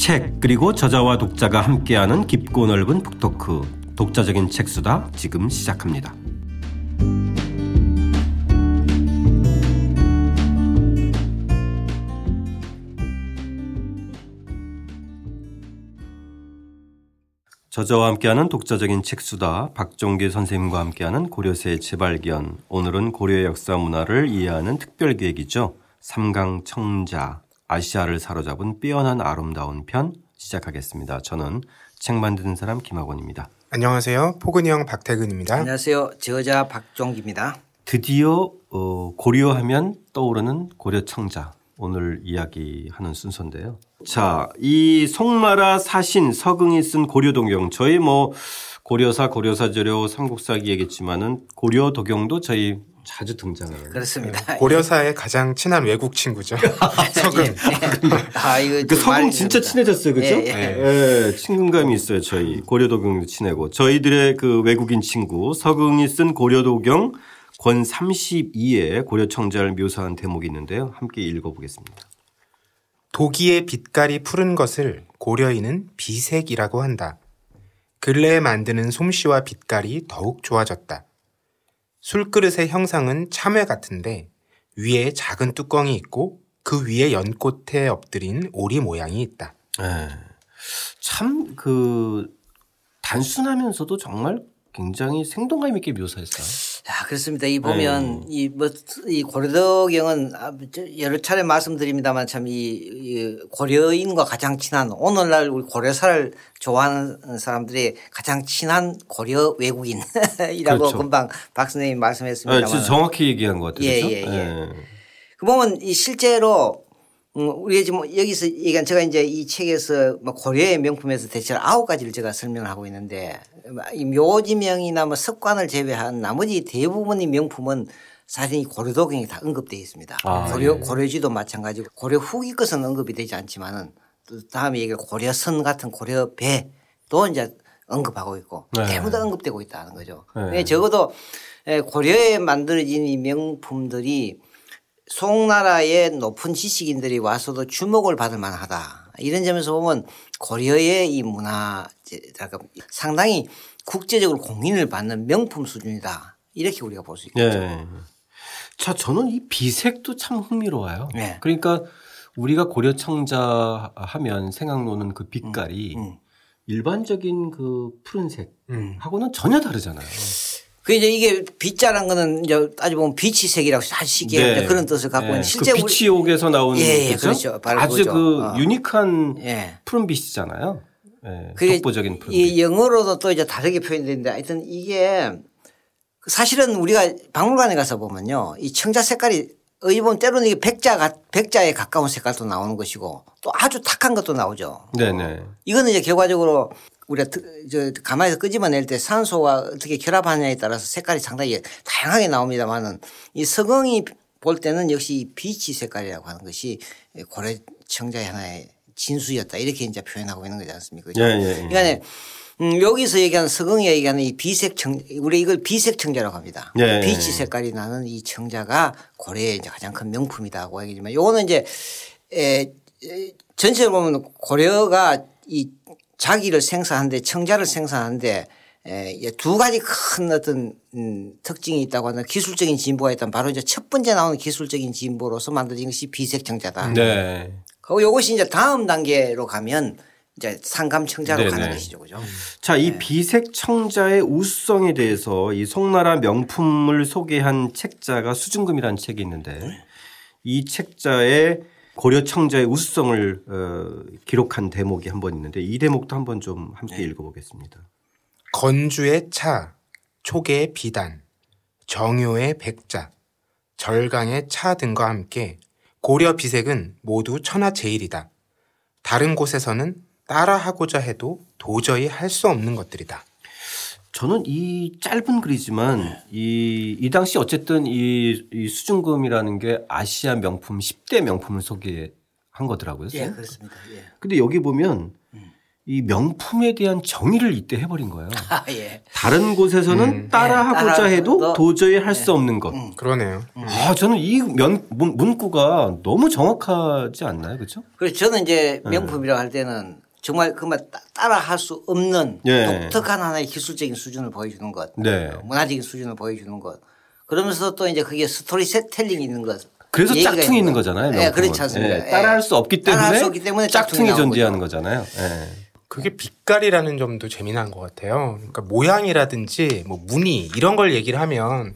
책 그리고 저자와 독자가 함께하는 깊고 넓은 북토크. 독자적인 책수다. 지금 시작합니다. 저자와 함께하는 독자적인 책수다. 박종계 선생님과 함께하는 고려세 재발견. 오늘은 고려의 역사 문화를 이해하는 특별 기획이죠. 삼강 청자 아시아를 사로잡은 빼어난 아름다운 편 시작하겠습니다. 저는 책 만드는 사람 김학원입니다. 안녕하세요. 포근이 형 박태근입니다. 안녕하세요. 저자 박종기입니다. 드디어 어, 고려하면 떠오르는 고려청자 오늘 이야기하는 순서인데요. 자, 이 송나라 사신 서긍이 쓴 고려도경 저희 뭐 고려사 고려사저료 삼국사 기 얘기했지만은 고려도경도 저희 자주 등장해요. 그렇습니다. 네. 고려사의 가장 친한 외국 친구죠. 서금. 예. 아, 이거 그좀 서금 진짜 됩니다. 친해졌어요, 그죠? 예, 예. 예, 친근감이 있어요, 저희 고려도경도 친하고 저희들의 그 외국인 친구 서긍이 쓴 고려도경 권 32에 고려청자를 묘사한 대목이 있는데요, 함께 읽어보겠습니다. 도기의 빛깔이 푸른 것을 고려인은 비색이라고 한다. 근래에 만드는 솜씨와 빛깔이 더욱 좋아졌다. 술그릇의 형상은 참외 같은데 위에 작은 뚜껑이 있고 그 위에 연꽃에 엎드린 오리 모양이 있다. 예. 참그 단순하면서도 정말 굉장히 생동감 있게 묘사했어요. 자, 그렇습니다. 이 보면 이뭐이 고려도경은 아, 저 여러 차례 말씀드립니다만 참이 고려인과 가장 친한 오늘날 우리 고려사를 좋아하는 사람들이 가장 친한 고려 외국인이라고 그렇죠. 금방 박 선생님이 아, 말씀했습니다만 진짜 정확히 얘기한 것 같아요. 예, 그죠? 예, 예. 그 보면 이 실제로 음, 우리가 지금 여기서 얘기한 제가 이제 이 책에서 뭐 고려의 명품에서 대체 아홉 가지를 제가 설명을 하고 있는데 이 묘지명이나 뭐 습관을 제외한 나머지 대부분의 명품은 사실 이 고려도경에 다 언급되어 있습니다. 아, 고려, 예. 고려지도 마찬가지고 고려 후기 것은 언급이 되지 않지만은 또 다음에 얘기할 고려선 같은 고려 배도 이제 언급하고 있고 네. 대부분 다 언급되고 있다는 거죠. 네. 적어도 에, 고려에 만들어진 이 명품들이 송나라의 높은 지식인들이 와서도 주목을 받을 만하다. 이런 점에서 보면 고려의 이 문화 상당히 국제적으로 공인을 받는 명품 수준이다. 이렇게 우리가 볼 수 있겠죠. 예. 자, 저는 이 비색도 참 흥미로워요. 네. 그러니까 우리가 고려청자 하면 생각나는 그 빛깔이 음. 일반적인 그 푸른색 음. 하고는 전혀 다르잖아요. 그 이제 이게 빛자란 거는 이제 따지 보면 비치색이라고 사실 쉽게 네. 그런 뜻을 갖고 있는 네. 실제 그 우리 빛이 옥에서 나온 예, 예? 그렇죠. 바로 아주. 그 어. 유니크한 예. 푸른 빛이잖아요. 예. 그게 독보적인 푸른 빛. 이 영어로도 또 이제 다르게 표현되는데 하여튼 이게 사실은 우리가 박물관에 가서 보면요. 이 청자 색깔이 보면 때로는 이게 백자가 백자에 가까운 색깔도 나오는 것이고 또 아주 탁한 것도 나오죠. 네네. 이거는 이제 결과적으로 우리가 트- 저 가마에서 끄집어낼 때 산소와 어떻게 결합하느냐에 따라서 색깔이 상당히 다양하게 나옵니다만은 이 서긍이 볼 때는 역시 이 비취 색깔이라고 하는 것이 고려 청자의 하나의 진수였다 이렇게 이제 표현하고 있는 거지 않습니까? 그죠? 예, 예, 예. 그러니까 음, 여기서 얘기하는 서긍이 얘기하는 이 비색 청 우리 이걸 비색 청자라고 합니다. 예, 비취 예. 색깔이 나는 이 청자가 고려의 이제 가장 큰 명품이다고 얘기지만 요거는 이제 에, 에, 전체적으로 보면 고려가 이 자기를 생산하는데 청자를 생산하는데 에, 이두 가지 큰 어떤 음, 특징이 있다고 하는 기술적인 진보가 있다면 바로 이제 첫 번째 나오는 기술적인 진보로서 만들어진 것이 비색 청자다. 네. 그리고 요것이 이제 다음 단계로 가면 이제 상감 청자로 네네. 가는 것이죠. 그죠? 자, 네. 이 비색 청자의 우수성에 대해서 이 송나라 명품을 소개한 책자가 수중금이라는 책이 있는데 네. 이 책자의 고려 청자의 우수성을 어, 기록한 대목이 한 번 있는데 이 대목도 한번 좀 함께 네. 읽어보겠습니다. 건주의 차, 촉의 비단, 정효의 백자, 절강의 차 등과 함께 고려 비색은 모두 천하제일이다. 다른 곳에서는 따라하고자 해도 도저히 할 수 없는 것들이다. 저는 이 짧은 글이지만 이, 이 당시 어쨌든 이, 이 수중금이라는 게 아시아 명품 10대 명품을 소개한 거더라고요. 예, 그렇습니다. 예. 근데 여기 보면 이 명품에 대한 정의를 이때 해버린 거예요. 아, 예. 다른 곳에서는 음. 따라하고자 네, 해도 도저히 할 수 없는 것. 그러네요. 아, 저는 이 면, 문, 문구가 너무 정확하지 않나요? 그렇죠? 그래서 저는 이제 네. 명품이라고 할 때는 정말 그만 따- 따라할 수 없는 예. 독특한 하나의 기술적인 수준을 보여주는 것, 네. 문화적인 수준을 보여주는 것. 그러면서 또 이제 그게 스토리텔링이 있는 것. 그래서 짝퉁이 있는 것. 거잖아요. 예, 명품은. 그렇지 않습니까? 예, 예. 따라할 수 없기 때문에, 따라할 수 없기 때문에 짝퉁이 짝퉁이 존재하는 거죠. 거잖아요. 예. 그게 빛깔이라는 점도 재미난 것 같아요. 그러니까 모양이라든지 뭐 무늬 이런 걸 얘기를 하면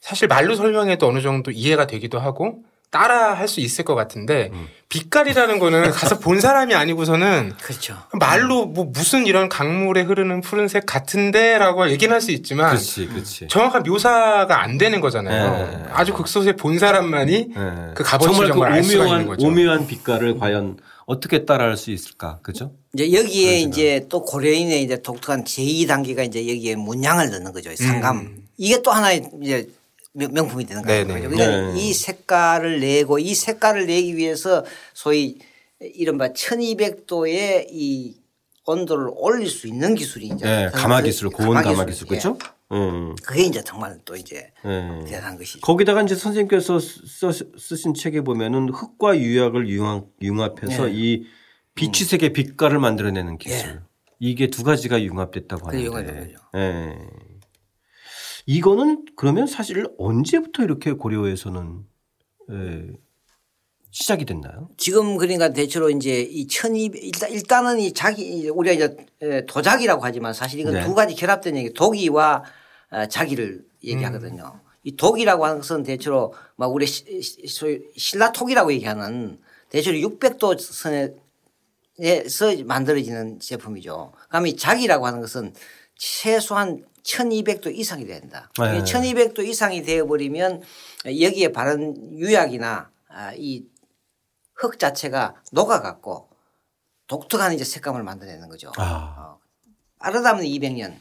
사실 말로 설명해도 어느 정도 이해가 되기도 하고 따라 할 수 있을 것 같은데 음. 빛깔이라는 거는 가서 본 사람이 아니고서는 그렇죠. 말로 뭐 무슨 이런 강물에 흐르는 푸른색 같은데라고 얘기는 할 수 있지만 그렇지, 그렇지. 정확한 묘사가 안 되는 거잖아요. 네. 아주 극소수의 본 사람만이 예. 그 값어치 정말 그 오묘한. 오묘한 빛깔을 과연 어떻게 따라할 수 있을까? 그죠? 이제 여기에 이제 또 고려인의 이제 독특한 제2 단계가 이제 여기에 문양을 넣는 거죠. 상감. 음. 이게 또 하나의 이제 명- 명품이 되는 거죠. 그러니까 네. 이 색깔을 내고 이 색깔을 내기 위해서 소위 이른바 1200도의 이 온도를 올릴 수 있는 기술이 이제 예, 그- 가마 그 기술, 고온 가마 가마 기술. 기술. 그죠? 음. 예. 그게 이제 정말 또 이제 예. 대단한 것이죠. 거기다가 이제 선생님께서 써, 쓰신 책에 보면은 흙과 유약을 융합, 융합해서 네. 이 비취색의 빛깔을 만들어내는 기술. 이게 두 가지가 융합됐다고 하는데. 융합된 거죠. 예. 이거는 그러면 사실 언제부터 이렇게 고려에서는 예, 시작이 됐나요? 지금 그러니까 대체로 이제 이 천이 일단 일단은 이 자기 우리가 이제 에, 도자기라고 하지만 사실 이건 네. 두 가지 결합된 얘기 독이와 어, 자기를 얘기하거든요. 이 독이라고 하는 것은 대체로 막 우리 소위 신라톡이라고 얘기하는 대체로 600도 선에서 만들어지는 제품이죠. 그다음에 이 자기라고 하는 것은 최소한 1200도 이상이 된다. 네. 1200도 이상이 되어버리면 여기에 바른 유약이나 아, 이흙 자체가 녹아갖고 독특한 이제 색감을 만들어내는 거죠. 아, 빠르다면 200년,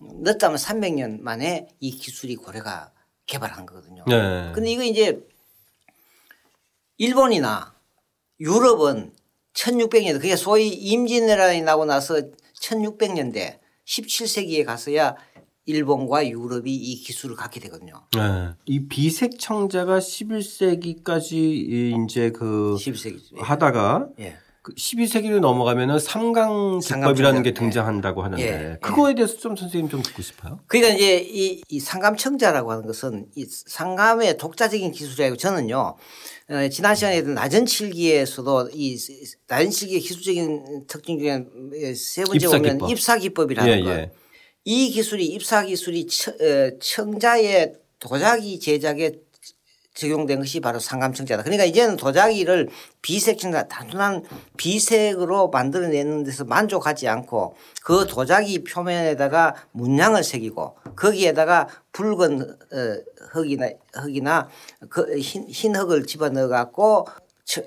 늦다면 300년 만에 이 기술이 고려가 개발한 거거든요. 네. 근데 이거 이제 일본이나 유럽은 1600년대 그게 소위 임진왜란이 나고 나서 1600년대 17세기에 가서야 일본과 유럽이 이 기술을 갖게 되거든요. 네. 이 비색 청자가 11세기까지 이제 그 11세기. 하다가 예. 그 12세기로 넘어가면은 삼강 기법이라는 게 청자. 등장한다고 하는데 예. 그거에 대해서 좀 선생님 좀 듣고 싶어요. 그러니까 이제 이, 이 상감청자라고 하는 것은 이 상감의 독자적인 기술이라고 저는요. 어, 지난 시간에 낮은 칠기에서도 이 낮은 칠기의 기술적인 특징 중에 세 번째 입사 보면 기법. 입사 기법이라는 예, 것. 예. 이 기술이 입사 기술이 처- 어, 청자의 도자기 제작에 적용된 것이 바로 상감청자다. 그러니까 이제는 도자기를 비색 청자 단순한 비색으로 만들어내는 데서 만족하지 않고 그 도자기 표면에다가 문양을 새기고 거기에다가 붉은 어, 흙이나 흙이나 그 흰, 흰 흙을 집어넣어 갖고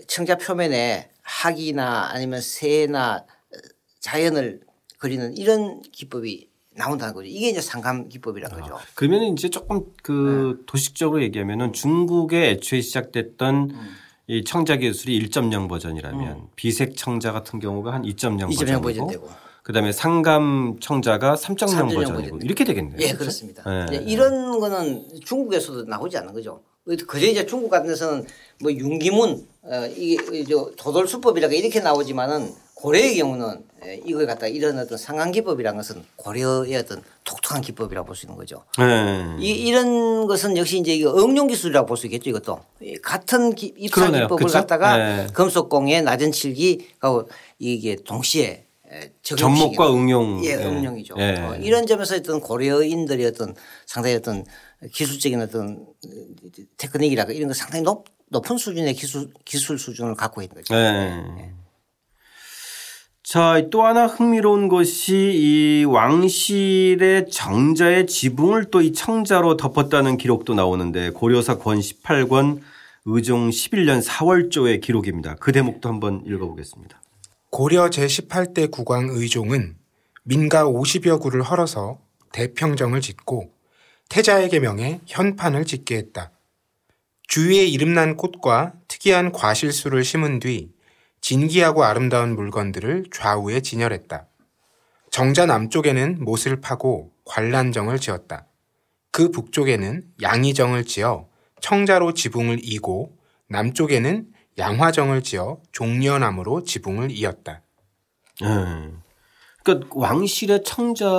청자 표면에 학이나 아니면 새나 어, 자연을 그리는 이런 기법이 나온다는 거죠. 이게 이제 상감 기법이라는 거죠. 그러면 이제 조금 그 네. 도식적으로 얘기하면은 중국에 애초에 시작됐던 음. 이 청자 기술이 1.0 버전이라면 비색 청자 같은 경우가 한2.0 2.0 버전이고 버전. 그다음에 상감 청자가 3.0 3.0 버전이고 버전. 이렇게 되겠네요. 예, 그렇죠? 그렇습니다. 예. 이제 이런 거는 중국에서도 나오지 않는 거죠. 그저 이제 중국 같은 데서는 뭐 윤기문 어, 이게 저 도돌 수법이라고 이렇게 나오지만은 고려의 경우는 예, 이걸 갖다 이런 어떤 상한 기법이라는 것은 고려의 어떤 독특한 기법이라고 볼 수 있는 거죠. 예. 이, 이런 것은 역시 이제 응용 기술이라고 볼 수 있겠죠. 이것도 이 같은 기, 그러네요. 기법을 그쵸? 갖다가 네. 금속공예 낮은 칠기하고 이게 동시에 에, 접목과 응용. 예, 예. 응용이죠. 예. 어, 이런 점에서 어떤 고려인들의 어떤 상당히 어떤 기술적인 어떤 테크닉이라고 이런 거 상당히 높, 높은 수준의 기술, 기술 수준을 갖고 있는 거죠. 예. 자, 또 하나 흥미로운 것이 이 왕실의 정자의 지붕을 또 이 청자로 덮었다는 기록도 나오는데 고려사 권 18권 의종 11년 4월조의 기록입니다. 그 대목도 한번 읽어보겠습니다. 고려 제18대 국왕 의종은 민가 50여 구를 헐어서 대평정을 짓고 태자에게 명해 현판을 짓게 했다. 주위에 이름난 꽃과 특이한 과실수를 심은 뒤 진기하고 아름다운 물건들을 좌우에 진열했다. 정자 남쪽에는 못을 파고 관란정을 지었다. 그 북쪽에는 양이정을 지어 청자로 지붕을 이고 남쪽에는 양화정을 지어 종려나무로 지붕을 이었다. 예. 그러니까 왕실의 청자로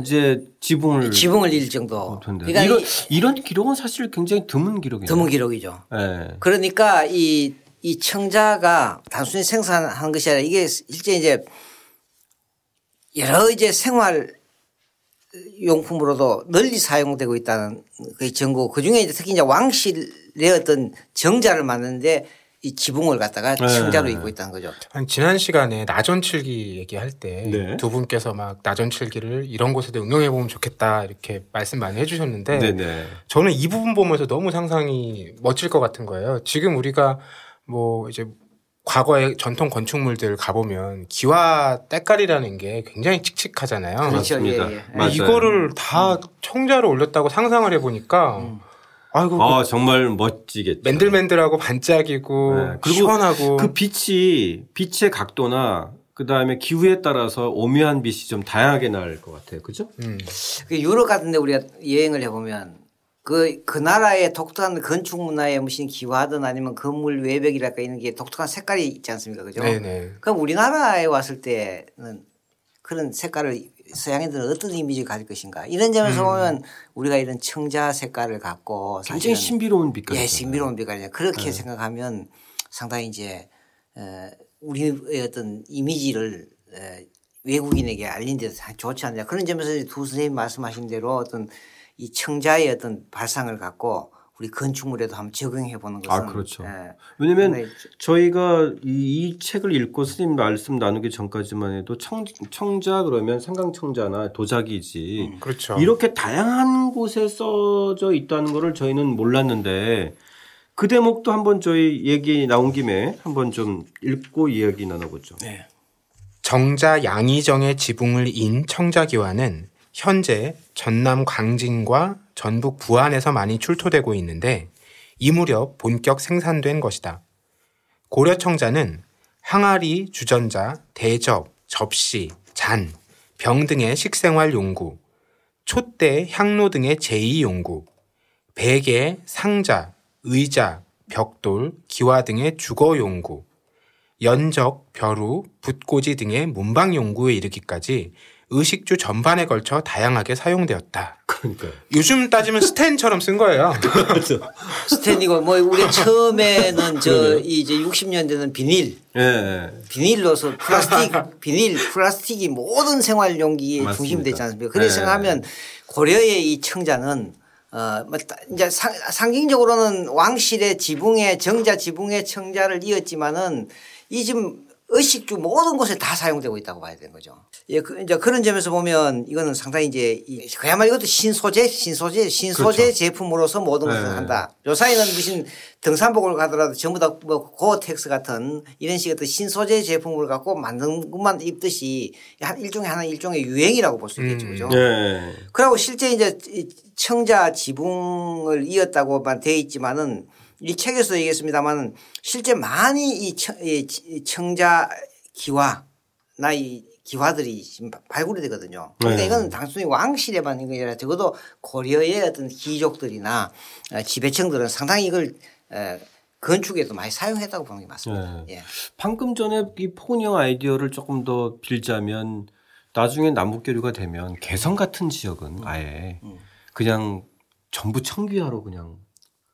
이제 지붕을 지붕을 일 정도. 그러니까 이런 이 이런 기록은 사실 굉장히 드문 기록이에요. 드문 기록이죠. 예. 그러니까 이, 이 청자가 단순히 생산하는 것이 아니라 이게 실제 이제 여러 이제 생활 용품으로도 널리 사용되고 있다는 그 정보 그 중에 이제 특히 이제 왕실의 어떤 정자를 만드는데 이 지붕을 갖다가 네. 청자로 입고 있다는 거죠. 한 지난 시간에 나전칠기 얘기할 때두 네. 분께서 막 나전칠기를 이런 곳에도 응용해 보면 좋겠다 이렇게 말씀 많이 해주셨는데 네네. 저는 이 부분 보면서 너무 상상이 멋질 것 같은 거예요. 지금 우리가 뭐 이제 과거의 전통 건축물들 가보면 기와 때깔이라는 게 굉장히 칙칙하잖아요. 그렇죠. 맞습니다. 예, 예. 맞아요. 이거를 다 청자로 올렸다고 상상을 해보니까 음. 아이고 아 정말 멋지겠죠. 맨들맨들하고 반짝이고 네. 그리고 시원하고 그 빛이 빛의 각도나 그 다음에 기후에 따라서 오묘한 빛이 좀 다양하게 날 것 같아요. 그죠? 음. 그 유럽 같은 데 우리가 여행을 해보면 그, 그 나라의 독특한 건축 문화에 무슨 기와든 아니면 건물 외벽이랄까 이런 게 독특한 색깔이 있지 않습니까? 그죠? 네네. 그럼 우리나라에 왔을 때는 그런 색깔을 서양인들은 어떤 이미지를 가질 것인가 이런 점에서 보면 우리가 이런 청자 색깔을 갖고 굉장히 신비로운 빛깔. 예, 신비로운 빛깔이냐 그렇게 생각하면 상당히 이제 어, 우리의 어떤 이미지를 어, 외국인에게 알린 데 좋지 않냐 그런 점에서 두 선생님 말씀하신 대로 어떤 이 청자의 어떤 발상을 갖고 우리 건축물에도 한번 적용해 보는 것은 아, 그렇죠. 예, 왜냐면 상당히 저희가 이, 이 책을 읽고 스님 말씀 나누기 전까지만 해도 청, 청자 그러면 생강청자나 도자기지 그렇죠. 이렇게 다양한 곳에 써져 있다는 거를 저희는 몰랐는데 그 대목도 한번 저희 얘기 나온 김에 한번 좀 읽고 이야기 나눠보죠. 네. 정자 양이정의 지붕을 인 청자기와는 현재 전남 광진과 전북 부안에서 많이 출토되고 있는데 이 무렵 본격 생산된 것이다. 고려 청자는 항아리, 주전자, 대접, 접시, 잔, 병 등의 식생활 용구, 촛대, 향로 등의 제2 용구, 베개, 상자, 의자, 벽돌, 기와 등의 주거 용구, 연적, 벼루, 붓꽂이 등의 문방 용구에 이르기까지 의식주 전반에 걸쳐 다양하게 사용되었다. 그러니까요. 요즘 따지면 스탠처럼 쓴 거예요. 스탠이고 뭐 우리 처음에는 저 이제 60년대는 비닐 예, 예. 비닐로서 플라스틱, 비닐, 플라스틱이 모든 생활 용기의 맞습니다. 중심이 되지 않습니까? 그래서 네. 생각하면 고려의 이 청자는 어, 뭐 따- 이제 상, 상징적으로는 왕실의 지붕에 정자 지붕에 청자를 이었지만은 이 지금 의식주 모든 곳에 다 사용되고 있다고 봐야 되는 거죠. 예, 그, 이제 그런 점에서 보면 이거는 상당히 이제 이- 그야말로 이것도 신소재, 신소재, 신소재 그렇죠. 제품으로서 모든 것을 네. 한다. 요사이는 무슨 등산복을 가더라도 전부 다 뭐 고어텍스 같은 이런 식의 어떤 신소재 제품을 갖고 만든 것만 입듯이 한 일종의 하나 일종의 유행이라고 볼 수 있겠죠. 음. 그죠? 예. 그리고 실제 이제 이 청자 지붕을 이었다고만 되어 있지만은 이 책에서 얘기했습니다만은 실제 많이 이 청- 이 청자 기와나 이 기와들이 지금 발굴이 되거든요. 그러니까 네. 이건 단순히 왕실에만 있는 게 아니라 적어도 고려의 어떤 귀족들이나 어, 지배층들은 상당히 이걸 어, 건축에도 많이 사용했다고 보는 게 맞습니다. 예. 방금 전에 이 포근형 아이디어를 조금 더 빌자면 나중에 남북 교류가 되면 개성 같은 지역은 아예 그냥 전부 청귀화로 그냥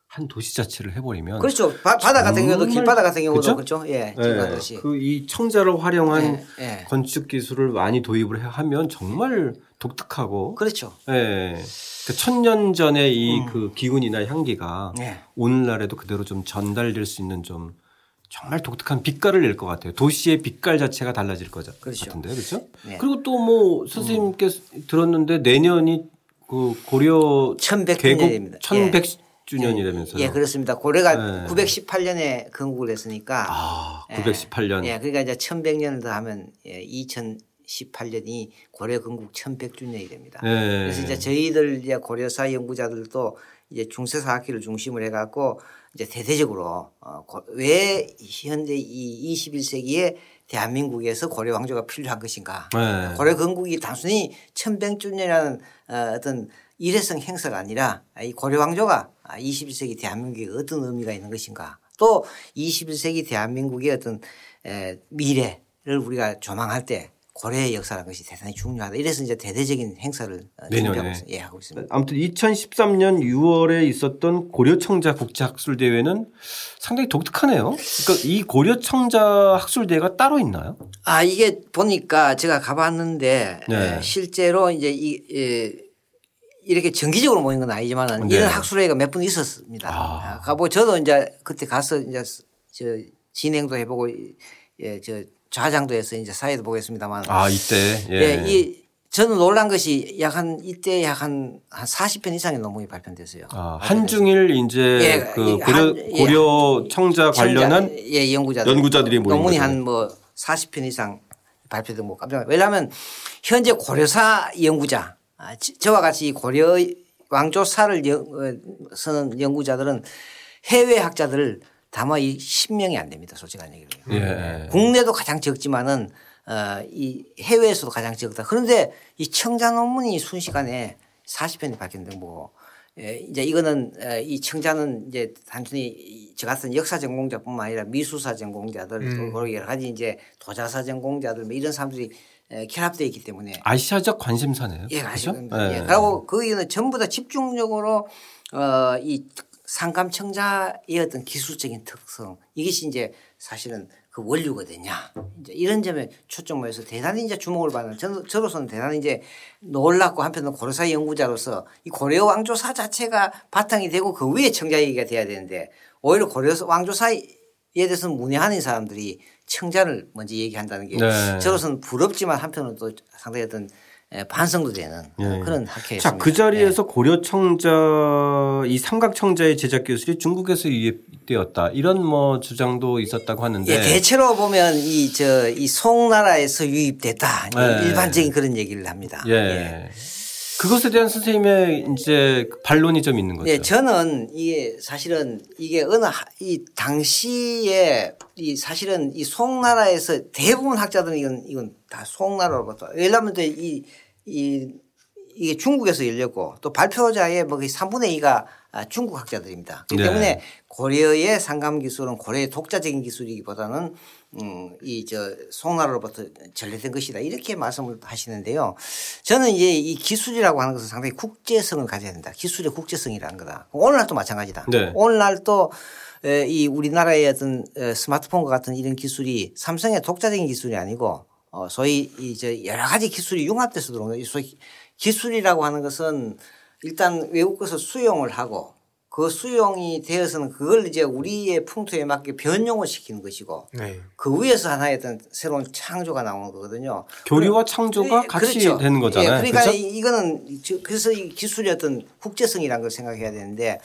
한 도시 자체를 해버리면 그렇죠 바, 다 같은 경우도 길바다 같은 경우도 그렇죠, 그렇죠? 예 네. 그이 그 청자를 활용한 예, 예. 건축 기술을 많이 도입을 하면 정말 독특하고 그렇죠 예 그~ 천년 전에 이그 음. 기운이나 향기가 예. 오늘날에도 그대로 좀 전달될 수 있는 좀 정말 독특한 빛깔을 낼 것 같아요. 도시의 빛깔 자체가 달라질 것 그렇죠. 같은데요, 그렇죠? 네. 그리고 또 뭐 선생님께 음. 들었는데 내년이 그 고려 1100 계곡 1100 예. 예. 1주년이라면서요. 예, 그렇습니다. 고려가 네. 918년에 건국을 했으니까. 아, 예. 918년. 예, 그러니까 이제 1100년을 더 하면 예, 2018년이 고려 건국 1100주년이 됩니다. 네. 그래서 이제 저희들 이제 고려사 연구자들도 이제 중세 사학기를 중심을 해갖고 이제 대대적으로 어왜 현재 이 21세기에 대한민국에서 고려 왕조가 필요한 것인가? 네. 고려 건국이 단순히 1100주년이라는 어, 어떤 일회성 행사가 아니라 이 고려 왕조가 21세기 대한민국에 어떤 의미가 있는 것인가. 또 21세기 대한민국의 어떤 에, 미래를 우리가 조망할 때 고려의 역사라는 것이 대단히 중요하다. 이래서 이제 대대적인 행사를 어, 내년에. 예, 하고 있습니다. 아무튼 2013년 6월에 있었던 고려청자 국제학술 대회는 상당히 독특하네요. 그러니까 이 고려청자 학술 대회가 따로 있나요? 아 이게 보니까 제가 가봤는데 네. 에, 실제로 이제 이 에, 이렇게 정기적으로 모인 건 아니지만 네. 이런 학술회가 몇번 있었습니다. 아. 아, 가보 저도 이제 그때 가서 이제 저 진행도 해보고 예, 저 좌장도 해서 이제 사회도 보겠습니다만 아 이때 예. 예, 이 저는 놀란 것이 약 한 이때 약한 한 40편 이상의 논문이 발표됐어요. 아, 한중일 이제 예, 그이 고려 한- 예. 고려 청자 관련한 청자, 예, 연구자들 연구자들이 모인 논문이. 한 뭐 40편 이상 발표된 거 깜짝. 왜냐하면 현재 고려사 연구자 저와 같이 이 고려 왕조사를 연, 어, 쓰는 연구자들은 해외 학자들 다마 이 10명이 안 됩니다. 솔직한 얘기로. 예. 국내도 가장 적지만은 어, 이 해외에서도 가장 적다. 그런데 이 청자 논문이 순식간에 40편이 발견된 거고 예, 이제 이거는 어, 이 청자는 이제 단순히 이저 같은 역사 전공자뿐만 아니라 미술사 전공자들 또 여러 가지 이제 도자사 전공자들 뭐 이런 사람들이 에, 결합되어 있기 때문에 아시아적 관심사네요. 예, 그렇죠? 예. 예. 그리고 거기는 전부 다 집중적으로 어, 이 상감청자의 어떤 기술적인 특성 이것이 이제 사실은 그 원료거든요. 이제 이런 점에 초점을 해서 대단히 이제 주목을 받는 저는 저로서는 대단히 이제 놀랍고 한편으로 고려사 연구자로서 이 고려 왕조사 자체가 바탕이 되고 그 위에 청자 얘기가 돼야 되는데 오히려 고려 왕조사에 대해서는 문외한인 사람들이 청자를 먼저 얘기한다는 게 네. 저로서는 부럽지만 한편으로 또 상당히 어떤 에, 반성도 되는 예. 그런 학회였습니다. 자, 그 자리에서 고려 청자 이 삼각 청자의 제작 기술이 중국에서 유입되었다. 이런 뭐 주장도 있었다고 하는데 예, 대체로 보면 이 저이 송나라에서 유입됐다 네. 일반적인 그런 얘기를 합니다. 예. 그것에 대한 선생님의 이제 반론이 좀 있는 거죠. 네, 저는 이게 사실은 이게 어느 하- 이 당시에 이 사실은 이 송나라에서 대부분 학자들은 이건 이건 다 송나라로부터 왜냐하면 또 이, 이 이게 중국에서 열렸고 또 발표자의 뭐 거의 3분의 2가 중국 학자들입니다. 그렇기 네. 때문에 고려의 상감 기술은 고려의 독자적인 기술이기보다는 음, 이 저 송나라로부터 전래된 것이다 이렇게 말씀을 하시는데요. 저는 이제 이 기술이라고 하는 것은 상당히 국제성을 가져야 된다. 기술의 국제성이라는 거다. 오늘날도 마찬가지다. 네. 오늘날도 에, 이 우리나라의 어떤 에, 스마트폰과 같은 이런 기술이 삼성의 독자적인 기술이 아니고 어, 소위 이제 여러 가지 기술이 융합돼서 들어온 거예요. 소위 기술이라고 하는 것은 일단 외국 것을 수용을 하고 그 수용이 되어서는 그걸 이제 우리의 풍토에 맞게 변용을 시키는 것이고 네. 그 위에서 하나의 어떤 새로운 창조가 나오는 거거든요. 교류와 창조가 예, 같이 그렇죠. 되는 거잖아요. 예, 그러니까 그렇죠? 이- 이거는 저- 그래서 이 기술의 어떤 국제성이라는 걸 생각해야 되는데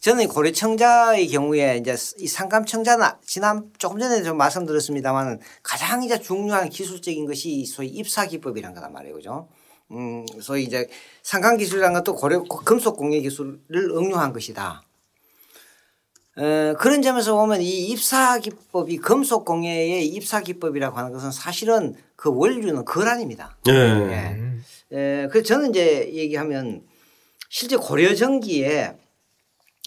저는 이 고려청자의 경우에 이제 이 상감청자는 지난 조금 전에 좀 말씀드렸습니다만 가장 이제 중요한 기술적인 것이 소위 입사기법이라는 거단 말이에요. 그죠? 음, 소위 이제 상감기술이라는 것도 고려 금속 공예 기술을 응용한 것이다. 어, 그런 점에서 보면 이 입사 기법이 금속 공예의 입사 기법이라고 하는 것은 사실은 그 원료는 거란입니다. 예. 예. 에, 그래서 저는 이제 얘기하면 실제 고려 전기에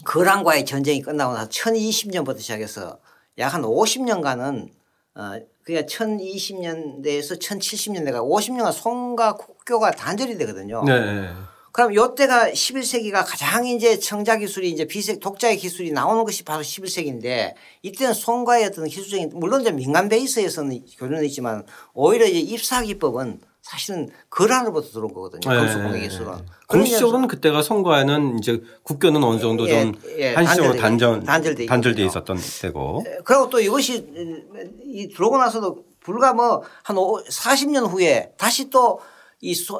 거란과의 전쟁이 끝나고 나서 1020년부터 시작해서 약 한 50년간은 어, 그러니까 1020년대에서 1070년대가 50년간 송과 국교가 단절이 되거든요. 네. 그럼 요때가 11세기가 가장 이제 청자 기술이 이제 비색 독자의 기술이 나오는 것이 바로 11세기인데 이때는 송과의 어떤 기술적인 물론 이제 민간 베이스에서는 교류는 있지만 오히려 이제 입사 기법은 사실은 거란으로부터 들어온 거거든요. 네. 금속공예 기술은. 공식적으로는 그때가 선거에는 이제 국교는 어느 정도 예, 좀 예, 한시적으로 단절 단절돼 단절돼. 있었던 때고. 그리고 또 이것이 이 들어오고 나서도 불과 뭐 한 40년 후에 다시 또 이 소,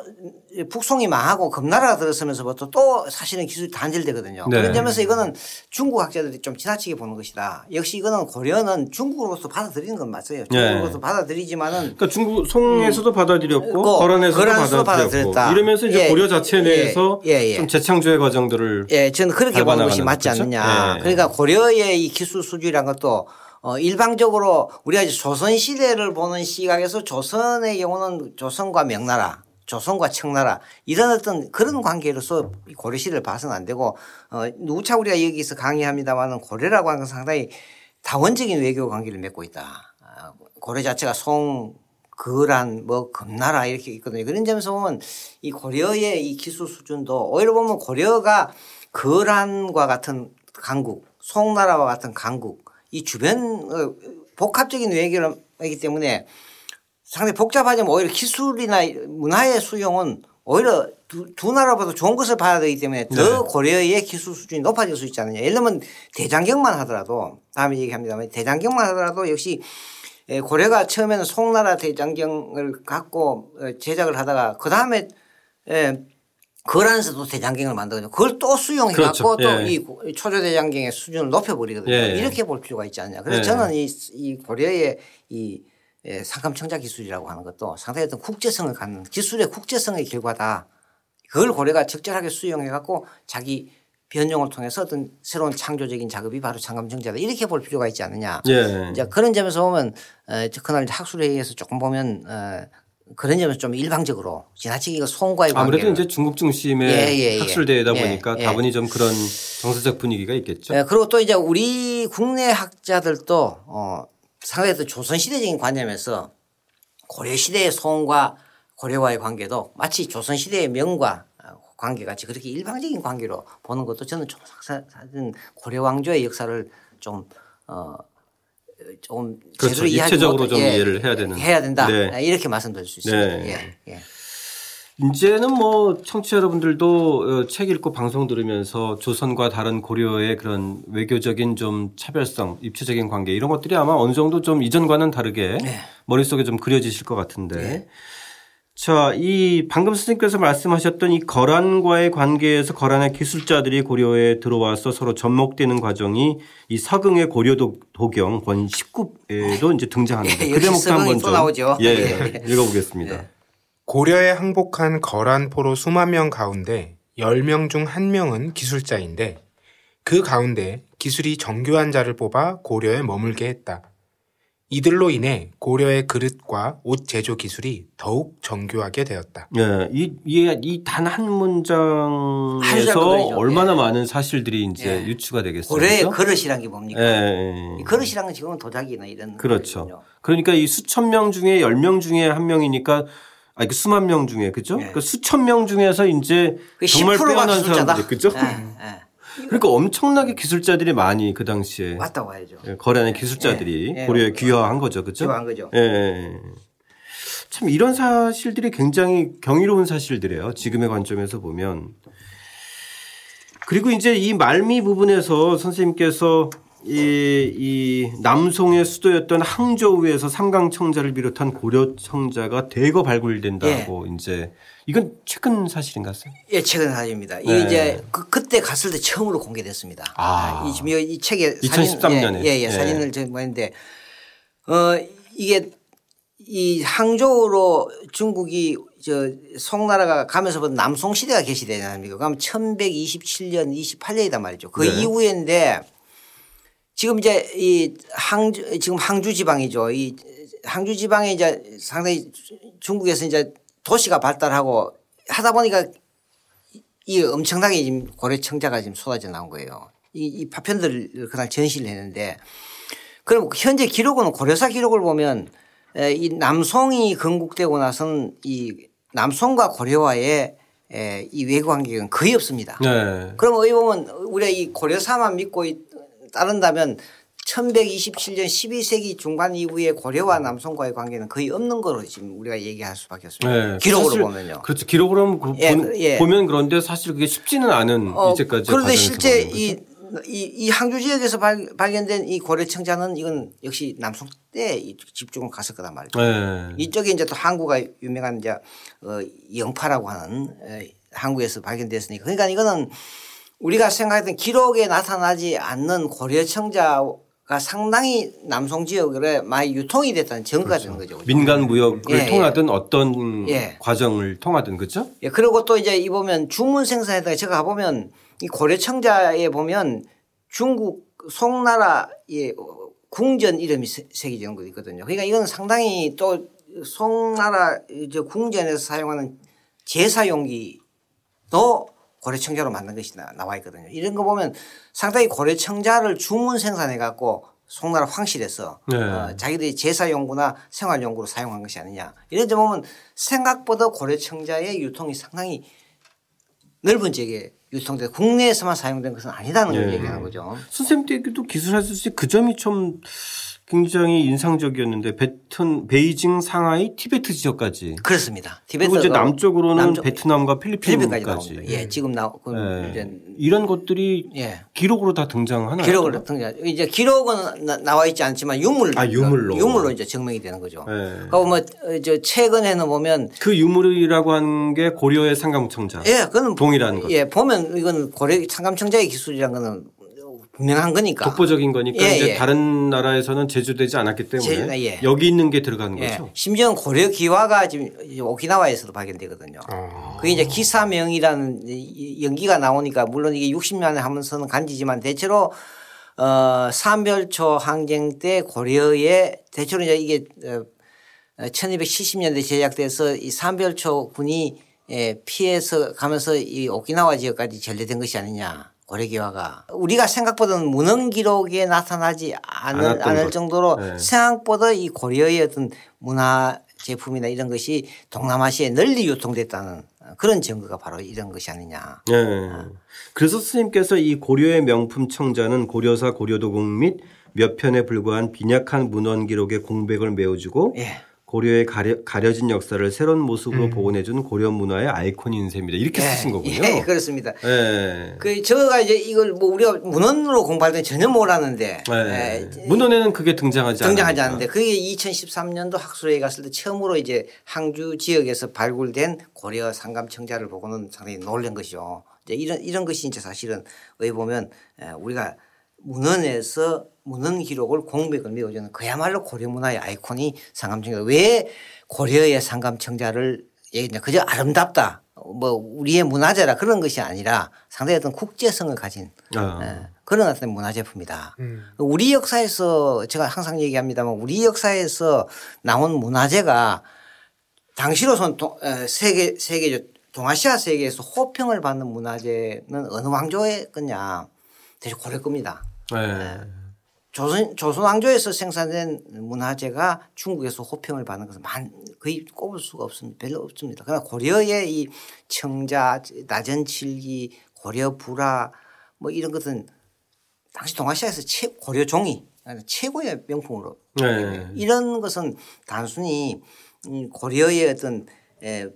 북송이 망하고 금나라가 들어서면서부터 또 사실은 기술이 단절되거든요. 네. 그런 점에서 이거는 중국 학자들이 좀 지나치게 보는 것이다. 역시 이거는 고려는 중국으로서 받아들이는 건 맞아요. 네. 중국으로서 받아들이지만은 그러니까 중국 송에서도 받아들였고 그 거란에서도 거란에서도 받아들였고 받아들였다. 이러면서 이제 예, 고려 자체 예, 내에서 예, 예. 좀 재창조의 과정들을 예, 저는 그렇게 보는 것이 맞지 거죠? 않느냐. 예. 그러니까 고려의 이 기술 수준이란 것도 어, 일방적으로 우리가 이제 조선 시대를 보는 시각에서 조선의 경우는 조선과 명나라 조선과 청나라 이런 어떤 그런 관계로서 이 고려 시대를 봐서는 안 되고 어, 누차 우리가 여기서 강의합니다만은 고려라고 하는 건 상당히 다원적인 외교 관계를 맺고 있다. 아, 고려 자체가 송, 거란, 뭐 금나라 이렇게 있거든요. 그런 점에서 보면 이 고려의 이 기술 수준도 오히려 보면 고려가 거란과 같은 강국, 송나라와 같은 강국 이 주변 어, 복합적인 외교를 하기 때문에 상당히 복잡하지만 오히려 기술이나 문화의 수용은 오히려 두, 두 나라보다 좋은 것을 봐야 되기 때문에 더 네. 고려의 기술 수준이 높아질 수 있지 않느냐. 예를 들면 대장경만 하더라도 다음에 얘기합니다만 대장경만 하더라도 역시 에, 고려가 처음에는 송나라 대장경을 갖고 어, 제작을 하다가 그 다음에 거란에서도 대장경을 만들거든요. 그걸 또 수용해 갖고 그렇죠. 예. 또이 초조 대장경의 수준을 높여버리거든요. 예. 이렇게 볼 필요가 있지 않냐. 그래서 예. 저는 이, 이 고려의 이 예, 상감청자 기술이라고 하는 것도 상당히 어떤 국제성을 갖는 기술의 국제성의 결과다. 그걸 고려가 적절하게 수용해 갖고 자기 변용을 통해서 어떤 새로운 창조적인 작업이 바로 상감청자다. 이렇게 볼 필요가 있지 않느냐. 예. 이제 그런 점에서 보면 어, 그날 학술회의에서 조금 보면 어, 그런 점에서 좀 일방적으로 지나치게 이거 송과의 아무래도 이제 중국 중심의 예, 예, 예. 학술대회다 예, 보니까 예. 다분히 좀 그런 정서적 분위기가 있겠죠. 예, 그리고 또 이제 우리 국내 학자들도 어, 또 조선시대적인 관념에서 고려시대의 송과 고려와의 관계도 마치 조선시대의 명과 어, 관계같이 그렇게 일방적인 관계로 보는 것도 저는 좀 사- 사실은 고려 왕조의 역사를 좀 어, 좀 그렇죠. 입체적으로 못- 좀 이해를 해야 되는. 해야 된다 네. 이렇게 말씀드릴 수 있습니다. 네. 예, 예. 이제는 뭐 청취자 여러분들도 어, 책 읽고 방송 들으면서 조선과 다른 고려의 그런 외교적인 좀 차별성, 입체적인 관계 이런 것들이 아마 어느 정도 좀 이전과는 다르게 네. 머릿속에 좀 그려지실 것 같은데. 자, 이 방금 선생님께서 말씀하셨던 이 거란과의 관계에서 거란의 기술자들이 고려에 들어와서 서로 접목되는 과정이 이 서경의 고려 도- 도경 권 19에도 이제 등장하는데 예, 그 대목도 한번 좀 나오죠. 예, 예. 읽어보겠습니다. 고려에 항복한 거란포로 수만 명 가운데 10명 중 1명은 기술자인데 그 가운데 기술이 정교한 자를 뽑아 고려에 머물게 했다. 이들로 인해 고려의 그릇과 옷 제조 기술이 더욱 정교하게 되었다. 예, 이단한한 문장에서 얼마나 예. 많은 사실들이 이제 예. 유추가 되겠어요. 고려의 그렇죠? 그릇이란 게 뭡니까? 예, 예, 예. 이 그릇이란 건 지금은 도자기나 이런 그렇죠. 거거든요. 그러니까 이 수천 명 중에 열 명 중에 한 명이니까 아, 그 수만 명 중에 그죠? 예. 그 수천 명 중에서 이제 그 정말 10%가 빼어난. 사람들 그죠? 예, 예. 그러니까 엄청나게 기술자들이 많이 그 당시에 왔다고. 예, 거란의 기술자들이. 고려에 귀화한 거죠, 그죠? 귀화한 거죠. 예, 예. 참 이런 사실들이 굉장히 경이로운 사실들이에요. 지금의 관점에서 보면. 그리고 이제 이 말미 부분에서 선생님께서 이, 이 남송의 수도였던 항저우에서 삼강청자를 비롯한 고려청자가 대거 발굴된다고 이제 이건 최근 사실인가요? 예, 최근 사진입니다. 이게 네. 이제 그, 그때 갔을 때 처음으로 공개됐습니다. 아. 이, 지금 이, 이 책에 2013 사진, 년에. 예, 예, 예, 예. 사진을 제가 봤는데 어 이게 이 항저우로 중국이 저 송나라가 가면서부터 남송 시대가 개시되지 않습니까? 그러면 1127년, 28년이단 말이죠. 그 네. 이후인데 지금 이제 이 항주 지금 항주 지방이죠. 이 항주 지방에 이제 상당히 중국에서 이제 도시가 발달하고 하다 보니까 이 엄청나게 지금 고려 청자가 지금 쏟아져 나온 거예요. 이, 이 파편들을 그날 전시를 했는데 그럼 현재 기록은 고려사 기록을 보면 에, 이 남송이 건국되고 나서는 이 남송과 고려와의 에, 이 외교 관계는 거의 없습니다. 네. 그럼 어디 보면 우리가 이 고려사만 믿고 이- 따른다면 1127년 12세기 중반 이후에 고려와 남송과의 관계는 거의 없는 거로 지금 우리가 얘기할 수밖에 없습니다. 네. 기록으로 보면요. 그렇죠. 기록으로 보- 예, 본- 예. 보면 그런데 사실 그게 쉽지는 않은 어, 이제까지 그런데 실제 이. 이, 이 항주 지역에서 발, 발견된 이 고려 청자는 이건 역시 남송 때 집중을 갔을 거단 말이죠. 네. 이쪽에 이제 또 항구가 유명한 이제 어, 영파라고 하는 에, 항구에서 발견됐으니까 그러니까 이거는 우리가 생각했던 기록에 나타나지 않는 고려 청자가 상당히 남송 지역에 많이 유통이 됐다는 증거가 되는 거죠. 그죠? 민간 무역을 예, 통하든 어떤 예. 과정을 통하든 그죠? 예, 그리고 또 이제 이 보면 주문 생산에다가 제가 가보면 이 고려 청자에 보면 중국 송나라 의 궁전 이름이 새- 새겨진 거 있거든요. 그러니까 이건 상당히 또 송나라 이제 궁전에서 사용하는 제사용기도 고려청자로 만든 것이 나- 나와 있거든요. 이런 거 보면 상당히 고려청자를 주문 생산해 갖고 송나라 황실에서 네. 어, 자기들이 제사 용구나 생활 용구로 사용한 것이 아니냐. 이런 점 보면 생각보다 고려청자의 유통이 상당히 넓은 지역에 유통돼 국내에서만 사용된 것은 아니다는 걸 예. 얘기하는 거죠. 선생님 때도 기술하셨을 때그 점이 좀 굉장히 인상적이었는데 베튼, 베이징, 상하이, 티베트 지역까지 그렇습니다. 그리고 티베트 이제 남쪽으로는 남쪽- 베트남과 필리핀까지. 예, 지금 나그 예. 이제 이런 것들이 예. 기록으로 다 등장하나요? 기록을 등장. 이제 기록은 나- 나와 있지 않지만 유물 아, 유물로. 유물로 이제 증명이 되는 거죠. 예. 그러니까 뭐저 최근에는 보면 그 유물이라고 하는 게 고려의 상감청자. 예, 그는 동일한 것. 예, 보면 이건 고려 상감청자의 기술이란 거는 분명한 거니까. 독보적인 거니까 예, 이제 예. 다른 나라에서는 제조되지 않았기 때문에 제- 예. 여기 있는 게 들어가는 예. 거죠. 심지어 는 고려 기와가 지금 오키나와에서도 발견되거든요. 어. 그게 이제 기사명이라는 이- 연기가 나오니까 물론 이게 60년에 하면서는 간지지만 대체로 어 삼별초 항쟁 때 고려에 대체로 이제 이게 어 1270년대 제작돼서 이 삼별초 군이 예, 피해서 가면서 이 오키나와 지역까지 전래된 것이 아니냐. 고려기와가 우리가 생각보다는 문헌 기록에 나타나지 않을, 않을 것. 정도로 네. 생각보다 이 고려의 어떤 문화 제품이나 이런 것이 동남아시아에 널리 유통됐다는 그런 증거가 바로 이런 것이 아니냐. 예. 그래서 스님께서 이 고려의 명품 청자는 고려사 고려도공 및 몇 편에 불과한 빈약한 문헌 기록의 공백을 메워주고 예. 고려의 가려, 가려 진 역사를 새로운 모습으로 복원해준 고려 문화의 아이콘인 셈이다. 이렇게 쓰신 거군요. 예, 그렇습니다. 예. 그 저가 이제 이걸 뭐 우리가 문헌으로 공부할 때 전혀 몰랐는데 예. 예, 문헌에는 그게 등장하지. 등장하지 않는데 그게 2013년도 학술회에 갔을 때 처음으로 이제 항주 지역에서 발굴된 고려 상감청자를 보고는 상당히 놀란 것이죠. 이제 이런 이런 것이 이제 사실은 왜 보면 에, 우리가 문헌에서 문헌 기록을 공백을 메워주는 그야말로 고려 문화의 아이콘이 상감청자. 왜 고려의 상감청자를 얘기냐 그저 아름답다. 뭐 우리의 문화재라 그런 것이 아니라 상당히 어떤 국제성을 가진 아. 에, 그런 어떤 문화제품이다. 음. 우리 역사에서 제가 항상 얘기합니다만 우리 역사에서 나온 문화재가 당시로선 동- 에, 세계 세계적 동아시아 세계에서 호평을 받는 문화재는 어느 왕조의 거냐 대체 고려 겁니다. 예. 조선 조선 왕조에서 생산된 문화재가 중국에서 호평을 받는 것은 만 거의 꼽을 수가 없습니다. 별로 없습니다. 그러나 고려의 이 청자, 나전칠기, 고려 불화 뭐 이런 것은 당시 동아시아에서 최, 고려 종이 최고의 명품으로 네. 이런 것은 단순히 이 고려의 어떤 에,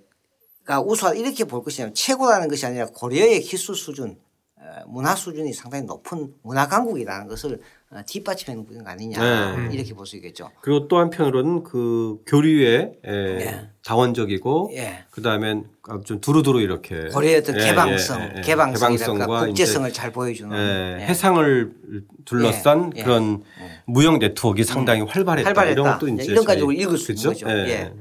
가 우수하다 이렇게 볼 것이 아니라 최고라는 것이 아니라 고려의 기술 수준 에, 문화 수준이 상당히 높은 문화 강국이라는 것을 어, 뒷받침하는 것 아니냐 네. 이렇게 볼 수 있겠죠. 그리고 또 한편으로는 그 교류에 예, 예. 다원적이고 예. 그다음에 좀 두루두루 이렇게 고려의 어떤 예, 개방성, 예, 개방성과 국제성을 잘 보여주는. 해상을 둘러싼. 그런 무역 네트워크가 상당히 활발했다. 활발했다. 이런 것도 이제 이런 가지고 읽을 수 있는? 거죠. 예.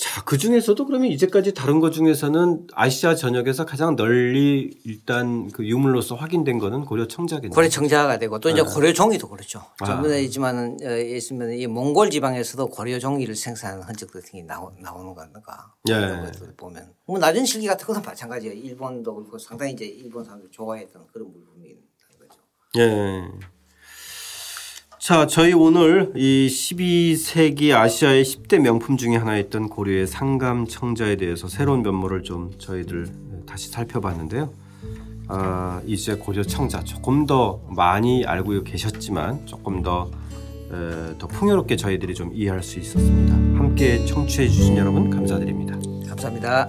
자, 그 중에서도 그러면 이제까지 다른 것 중에서는 아시아 전역에서 가장 널리 일단 그 유물로서 확인된 거는 고려 청자겠네요. 고려 청자가 되고 또 이제 고려 종이도 그렇죠. 아. 전번에 있지만은 어, 있으면 이 몽골 지방에서도 고려 종이를 생산하는 흔적 같은 게 나오, 나오는 건가. 예. 것들 보면 뭐 낮은 실기 같은 것도 마찬가지예요. 일본도 그렇고 상당히 이제 일본 사람들이 좋아했던 그런 물품인 거죠. 예. 자, 저희 오늘 이 12세기 아시아의 10대 명품 중에 하나였던 고려의 상감 청자에 대해서 새로운 면모를 좀 저희들 다시 살펴봤는데요. 아, 이제 고려 청자 조금 더 많이 알고 계셨지만 조금 더, 에, 더 풍요롭게 저희들이 좀 이해할 수 있었습니다. 함께 청취해 주신 여러분 감사드립니다. 감사합니다.